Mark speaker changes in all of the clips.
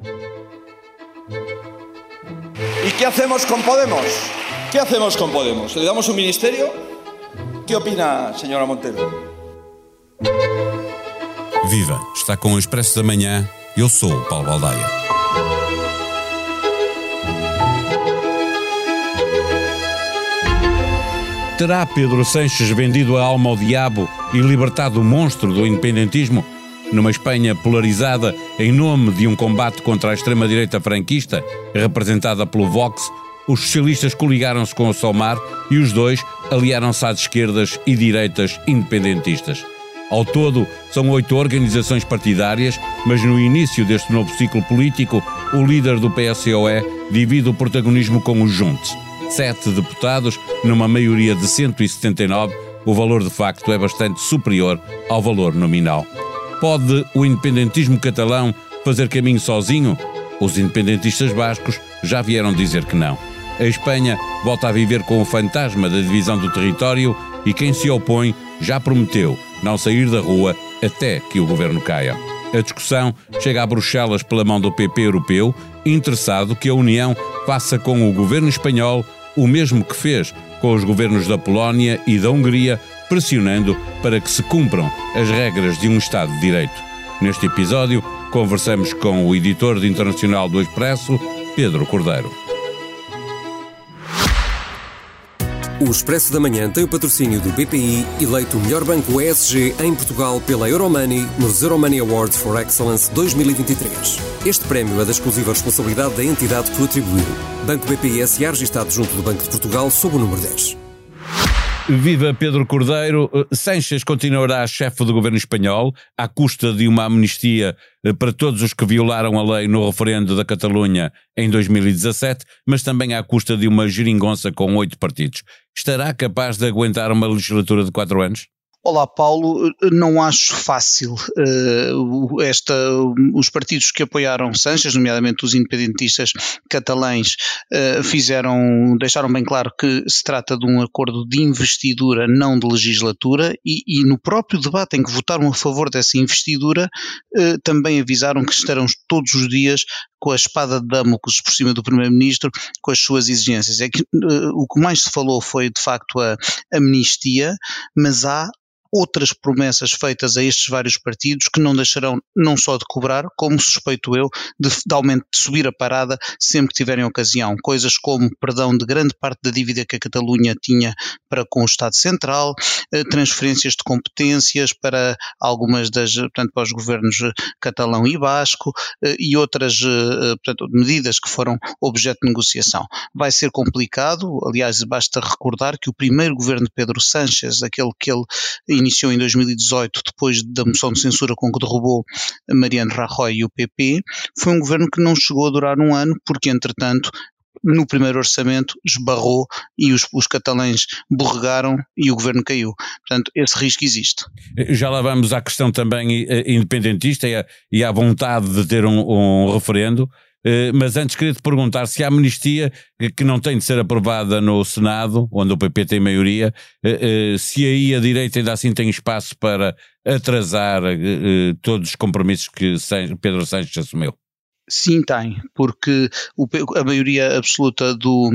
Speaker 1: ¿Y qué hacemos con Podemos? ¿Qué hacemos con Podemos? ¿Le damos un ministerio? ¿Qué opina, señora Montero?
Speaker 2: Viva! Está com o Expresso da Manhã. Eu sou o Paulo Baldaia. Terá Pedro Sanches vendido a alma ao diabo e libertado o monstro do independentismo? Numa Espanha polarizada em nome de um combate contra a extrema-direita franquista, representada pelo Vox, os socialistas coligaram-se com o Somar e os dois aliaram-se às esquerdas e direitas independentistas. Ao todo, são oito organizações partidárias, mas no início deste novo ciclo político, o líder do PSOE divide o protagonismo com os Juntos. Sete deputados, numa maioria de 179, o valor de facto é bastante superior ao valor nominal. Pode o independentismo catalão fazer caminho sozinho? Os independentistas bascos já vieram dizer que não. A Espanha volta a viver com o fantasma da divisão do território e quem se opõe já prometeu não sair da rua até que o governo caia. A discussão chega a Bruxelas pela mão do PP europeu, interessado que a União faça com o governo espanhol o mesmo que fez com os governos da Polónia e da Hungria, pressionando para que se cumpram as regras de um Estado de Direito. Neste episódio, conversamos com o editor de internacional do Expresso, Pedro Cordeiro.
Speaker 3: O Expresso da Manhã tem o patrocínio do BPI, eleito o melhor banco ESG em Portugal pela Euromoney nos Euromoney Awards for Excellence 2023. Este prémio é da exclusiva responsabilidade da entidade que o atribuiu. Banco BPI SA registado junto do Banco de Portugal sob o número 10.
Speaker 2: Viva Pedro Cordeiro. Eh, Sanches continuará chefe do governo espanhol, à custa de uma amnistia eh, para todos os que violaram a lei no referendo da Catalunha em 2017, mas também à custa de uma geringonça com oito partidos. Estará capaz de aguentar uma legislatura de quatro anos?
Speaker 4: Olá, Paulo. Não acho fácil uh, esta, os partidos que apoiaram Sanches, nomeadamente os independentistas catalães, uh, fizeram, deixaram bem claro que se trata de um acordo de investidura, não de legislatura, e, e no próprio debate em que votaram a favor dessa investidura, uh, também avisaram que estarão todos os dias com a espada de Damocles por cima do Primeiro-Ministro, com as suas exigências. É que o que mais se falou foi, de facto, a amnistia, mas há outras promessas feitas a estes vários partidos que não deixarão não só de cobrar, como suspeito eu, de, de aumento de subir a parada sempre que tiverem ocasião. Coisas como perdão de grande parte da dívida que a Catalunha tinha para com o Estado Central, eh, transferências de competências para algumas das, portanto, para os governos catalão e basco eh, e outras eh, portanto, medidas que foram objeto de negociação. Vai ser complicado, aliás, basta recordar que o primeiro governo de Pedro Sánchez, aquele que ele iniciou em 2018, depois da moção de censura com que derrubou Mariano Rajoy e o PP, foi um governo que não chegou a durar um ano, porque entretanto no primeiro orçamento esbarrou e os, os catalães borregaram e o governo caiu. Portanto, esse risco existe.
Speaker 2: Já lá vamos à questão também eh, independentista e à, e à vontade de ter um, um referendo. Eh, mas antes queria te perguntar se a amnistia, que não tem de ser aprovada no Senado, onde o PP tem maioria, eh, eh, se aí a direita ainda assim tem espaço para atrasar todos os compromissos que Pedro Sánchez assumiu.
Speaker 4: Sim, tem, porque o, a maioria absoluta do,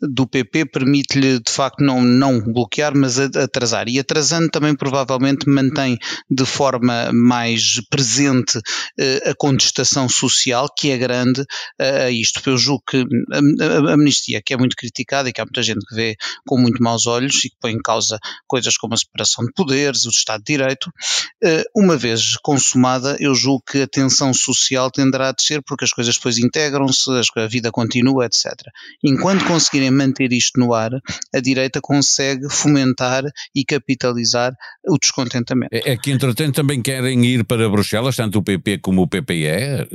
Speaker 4: do PP permite-lhe de facto não, não bloquear, mas atrasar. E atrasando também provavelmente mantém de forma mais presente uh, a contestação social, que é grande uh, a isto. Eu julgo que a, a, amnistia, que é muito criticada e que há muita gente que vê com muito maus olhos e que põe em causa coisas como a separação de poderes, o Estado de Direito, uh, uma vez consumada, eu julgo que a tensão social tenderá a descer, porque as coisas depois integram-se, a vida continua, etc. Enquanto conseguirem manter isto no ar, a direita consegue fomentar e capitalizar o descontentamento.
Speaker 2: É, é que, entretanto, também querem ir para Bruxelas, tanto o PP como o PPE, eh,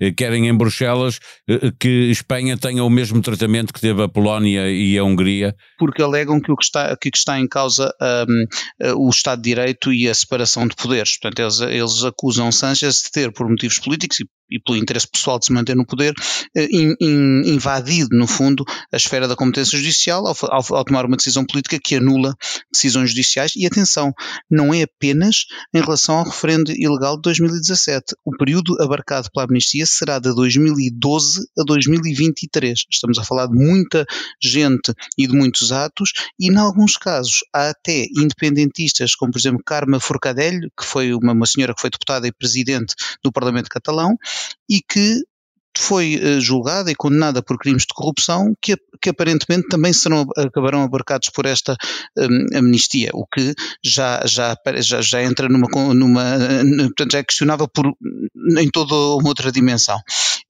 Speaker 2: eh, querem em Bruxelas eh, que Espanha tenha o mesmo tratamento que teve a Polónia e a Hungria.
Speaker 4: Porque alegam que o que está, que está em causa um, o Estado de Direito e a separação de poderes. Portanto, eles, eles acusam Sánchez de ter, por motivos políticos e e pelo interesse pessoal de se manter no poder, eh, in, in, invadido, no fundo, a esfera da competência judicial ao, ao, ao, tomar uma decisão política que anula decisões judiciais. E atenção, não é apenas em relação ao referendo ilegal de 2017. O período abarcado pela amnistia será de 2012 a 2023. Estamos a falar de muita gente e de muitos atos, e em alguns casos há até independentistas, como por exemplo Carme Forcadelho, que foi uma, uma senhora que foi deputada e presidente do Parlamento Catalão, e que foi uh, julgada e condenada por crimes de corrupção que, que aparentemente também serão, acabarão abarcados por esta um, amnistia, o que já, já, já, já entra numa, numa portanto já é questionável por, em toda uma outra dimensão.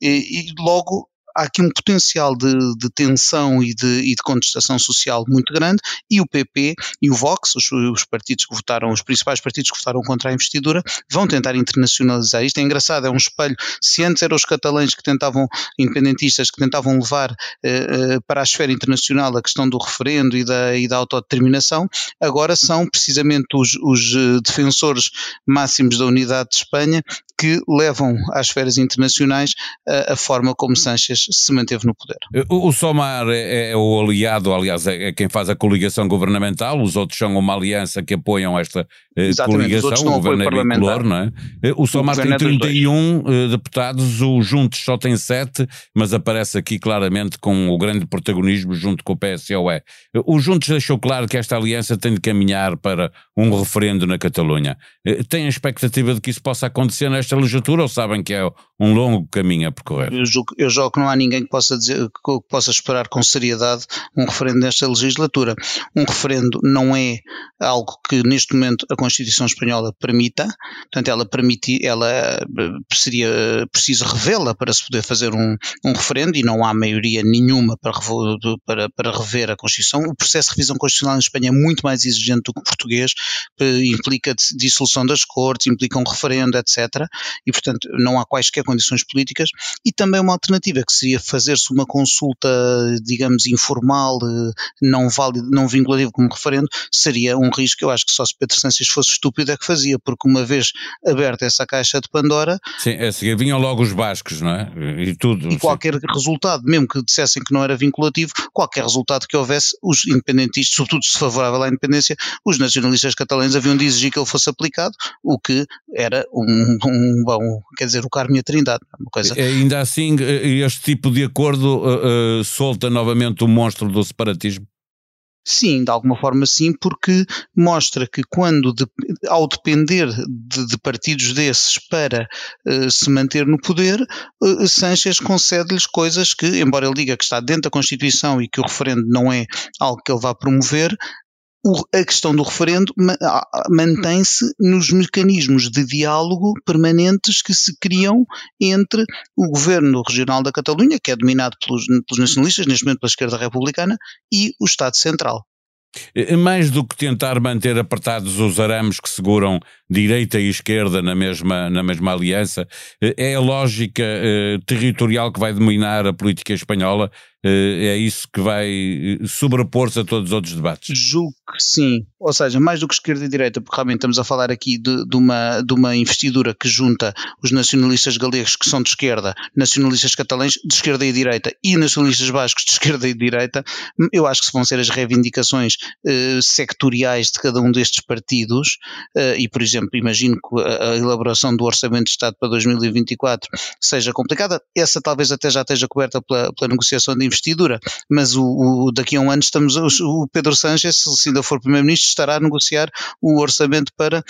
Speaker 4: E, e logo há aqui um potencial de, de tensão e de, e de, contestação social muito grande e o PP e o Vox, os, os, partidos que votaram, os principais partidos que votaram contra a investidura, vão tentar internacionalizar isto. É engraçado, é um espelho. Se antes eram os catalães que tentavam, independentistas, que tentavam levar eh, eh, para a esfera internacional a questão do referendo e da, e da autodeterminação, agora são precisamente os, os eh, defensores máximos da unidade de Espanha que levam às esferas internacionais a, a forma como Sánchez se manteve no poder.
Speaker 2: O, o Somar é, é, o aliado, aliás, é, é, quem faz a coligação governamental, os outros são uma aliança que apoiam esta eh, coligação, o governo é bicolor, não é? Eh, o Somar tem 31 é deputados, o Juntos só tem 7, mas aparece aqui claramente com o grande protagonismo junto com o PSOE. O Juntos deixou claro que esta aliança tem de caminhar para um referendo na Catalunha. Tem a expectativa de que isso possa acontecer nesta legislatura ou sabem que é um longo caminho a percorrer?
Speaker 4: Eu julgo, eu julgo que não há ninguém que possa, dizer, que possa esperar com seriedade um referendo nesta legislatura. Um referendo não é algo que neste momento a Constituição Espanhola permita, portanto ela permite, ela eh, seria preciso revê-la para se poder fazer um, um referendo e não há maioria nenhuma para, para, para rever a Constituição. O processo de revisão constitucional em Espanha é muito mais exigente do que o português, eh, implica dissolução das cortes, implica um referendo, etc. E portanto não há quaisquer condições políticas e também uma alternativa que seria fazer-se uma consulta, digamos, informal, eh, não válido, não vinculativa como referendo, seria um risco que eu acho que só se Pedro Sánchez fosse estúpido é que fazia, porque uma vez aberta essa caixa de Pandora...
Speaker 2: Sim, é assim, vinham logo os bascos, não é? E tudo.
Speaker 4: E qualquer sim. resultado, mesmo que dissessem que não era vinculativo, qualquer resultado que houvesse, os independentistas, sobretudo se favorável à independência, os nacionalistas catalães haviam de exigir que ele fosse aplicado, o que era um, um bom, quer dizer, o Carme e a Trindade, uma coisa...
Speaker 2: Ainda assim, este tipo de acordo uh, uh, solta novamente o monstro do separatismo?
Speaker 4: Sim, de alguma forma sim, porque mostra que quando, de, ao depender de, de, partidos desses para uh, se manter no poder, uh, Sanchez concede-lhes coisas que, embora ele diga que está dentro da Constituição e que o referendo não é algo que ele vá promover, a questão do referendo mantém-se nos mecanismos de diálogo permanentes que se criam entre o governo regional da Catalunha, que é dominado pelos, pelos nacionalistas, neste momento pela esquerda republicana, e o Estado Central.
Speaker 2: Mais do que tentar manter apertados os arames que seguram direita e esquerda na mesma, na mesma aliança, é a lógica eh, territorial que vai dominar a política espanhola eh, é isso que vai eh, sobrepor-se a todos os outros debates?
Speaker 4: Julgo que sim. Ou seja, mais do que esquerda e direita, porque realmente estamos a falar aqui de, de, uma, de uma investidura que junta os nacionalistas galegos que são de esquerda, nacionalistas catalães de esquerda e direita e nacionalistas bascos de esquerda e direita. Eu acho que vão ser as reivindicações eh, sectoriais de cada um destes partidos, eh, e por exemplo, imagino que a, elaboração do Orçamento de Estado para 2024 seja complicada. Essa talvez até já esteja coberta pela, pela negociação de investidura, mas o, o, daqui a um ano estamos, o Pedro Sánchez, se ainda for Primeiro-Ministro, estará a negociar o orçamento para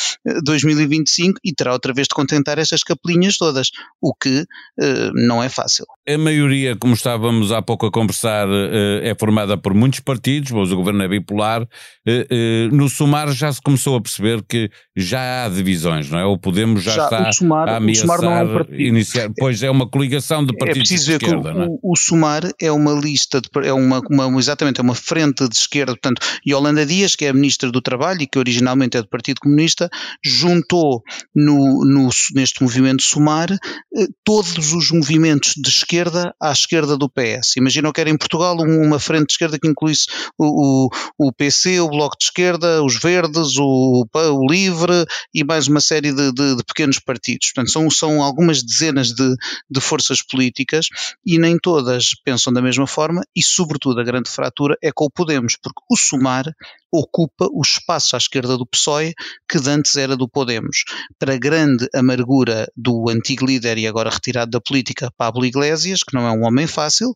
Speaker 4: 2025 eh, e terá outra vez de contentar essas capelinhas todas, o que uh, não é fácil.
Speaker 2: A maioria, como estávamos há pouco a conversar, uh, é formada por muitos partidos, mas o governo é bipolar. Uh, no Sumar já se começou a perceber que já há divisões, não é? O Podemos já, já está Sumar, a ameaçar é um iniciar, pois é uma coligação de é partidos é preciso ver esquerda,
Speaker 4: que
Speaker 2: o, é?
Speaker 4: o, Sumar é uma lista, de, é uma, uma, exatamente, é uma frente de esquerda, portanto, Yolanda Dias, que é a Ministra do Trabalho e que originalmente é do Partido Comunista, juntou no, no, neste movimento Sumar eh, todos os movimentos de esquerda esquerda à esquerda do PS. Imaginam que era em Portugal uma frente de esquerda que incluísse o, o, o PC, o Bloco de Esquerda, os Verdes, o, o Livre e mais uma série de, de, de pequenos partidos. Portanto, são, são algumas dezenas de, de forças políticas e nem todas pensam da mesma forma e, sobretudo, a grande fratura é com o Podemos, porque o Sumar ocupa o espaço à esquerda do PSOE que antes era do Podemos. Para grande amargura do antigo líder e agora retirado da política, Pablo Iglesias, que não é um homem fácil,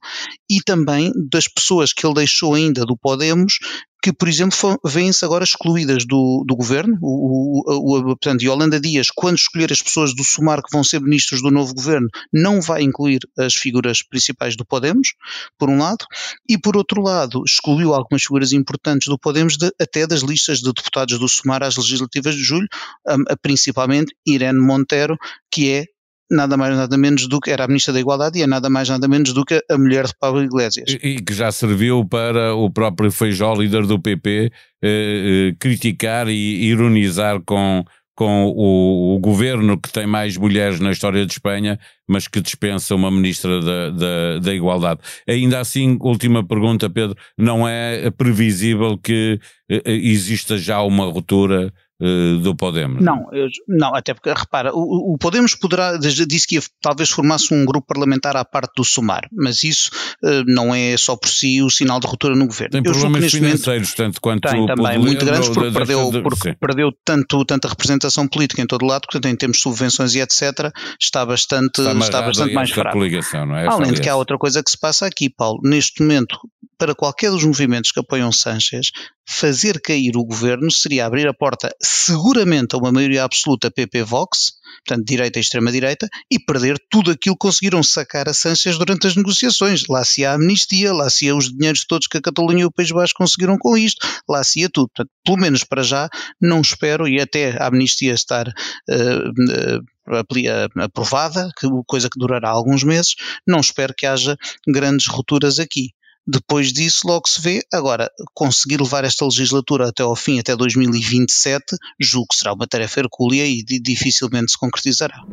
Speaker 4: e também das pessoas que ele deixou ainda do Podemos, que, por exemplo, vêm-se agora excluídas do, do governo. O, o, o, portanto, Yolanda Dias, quando escolher as pessoas do Sumar que vão ser ministros do novo governo, não vai incluir as figuras principais do Podemos, por um lado, e por outro lado, excluiu algumas figuras importantes do Podemos, de, até das listas de deputados do Sumar às legislativas de julho, a, principalmente Irene Montero, que é nada mais nada menos do que era a Ministra da Igualdade e é nada mais nada menos do que a mulher de Pablo Iglesias.
Speaker 2: E, e que já serviu para o próprio Feijó, líder do PP, eh, eh, criticar e ironizar com, com o, o, governo que tem mais mulheres na história de Espanha, mas que dispensa uma ministra da, da, da Igualdade. Ainda assim, última pergunta, Pedro, não é previsível que eh, exista já uma ruptura eh, do Podemos.
Speaker 4: Não, eu, não, até porque, repara, o, o, Podemos poderá, disse que ia, talvez formasse um grupo parlamentar à parte do Sumar, mas isso uh, não é só por si o sinal de ruptura no governo.
Speaker 2: Tem eu problemas financeiros, tanto quanto
Speaker 4: tem também, muito grandes, porque, perdeu, porque perdeu tanto, tanta representação política em todo o lado, portanto, em termos de subvenções e etc., está bastante, está, está bastante mais fraco.
Speaker 2: Não é?
Speaker 4: Além de que há outra coisa que se passa aqui, Paulo, neste momento, para qualquer dos movimentos que apoiam Sanchez, fazer cair o governo seria abrir a porta seguramente a uma maioria absoluta PP-Vox, portanto direita e extrema-direita, e perder tudo aquilo que conseguiram sacar a Sanchez durante as negociações. Lá se há amnistia, lá se há os dinheiros todos que a Catalunha e o País Baixo conseguiram com isto, lá se há tudo. Portanto, pelo menos para já, não espero, e até a amnistia estar uh, uh, aprovada, coisa que durará alguns meses, não espero que haja grandes rupturas aqui. Depois disso, logo se vê. Agora, conseguir levar esta legislatura até ao fim, até 2027, julgo que será uma tarefa hercúlea e dificilmente se concretizará.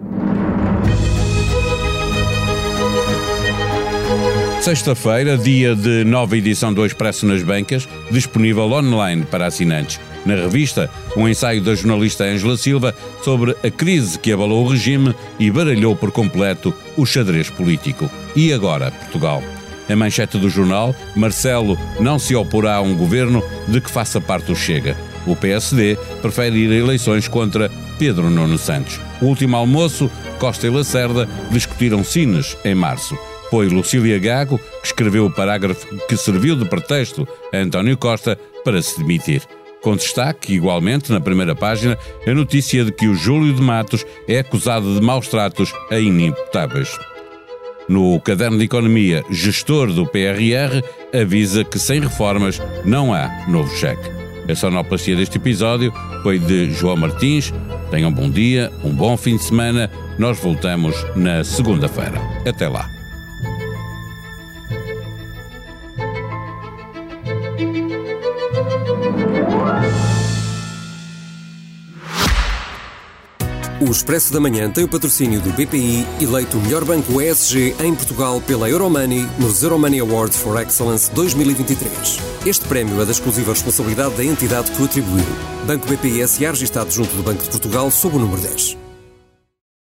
Speaker 2: Sexta-feira, dia de nova edição do Expresso nas Bancas, disponível online para assinantes. Na revista, um ensaio da jornalista Ângela Silva sobre a crise que abalou o regime e baralhou por completo o xadrez político. E agora, Portugal? A manchete do jornal, Marcelo não se oporá a um governo de que faça parte o Chega. O PSD prefere ir a eleições contra Pedro Nuno Santos. O último almoço, Costa e Lacerda discutiram Sines em março. Foi Lucília Gago que escreveu o parágrafo que serviu de pretexto a António Costa para se demitir. Com destaque, igualmente, na primeira página, a notícia de que o Júlio de Matos é acusado de maus tratos a inimputáveis. No caderno de economia, gestor do PRR avisa que sem reformas não há novo cheque. A sonoplastia deste episódio foi de João Martins. Tenham um bom dia, um bom fim de semana. Nós voltamos na segunda-feira. Até lá.
Speaker 3: O Expresso da Manhã tem o patrocínio do BPI, eleito o melhor banco ESG em Portugal pela Euromoney nos Euromoney Awards for Excellence 2023. Este prémio é da exclusiva responsabilidade da entidade que o atribuiu. Banco BPI SA registado junto do Banco de Portugal sob o número 10.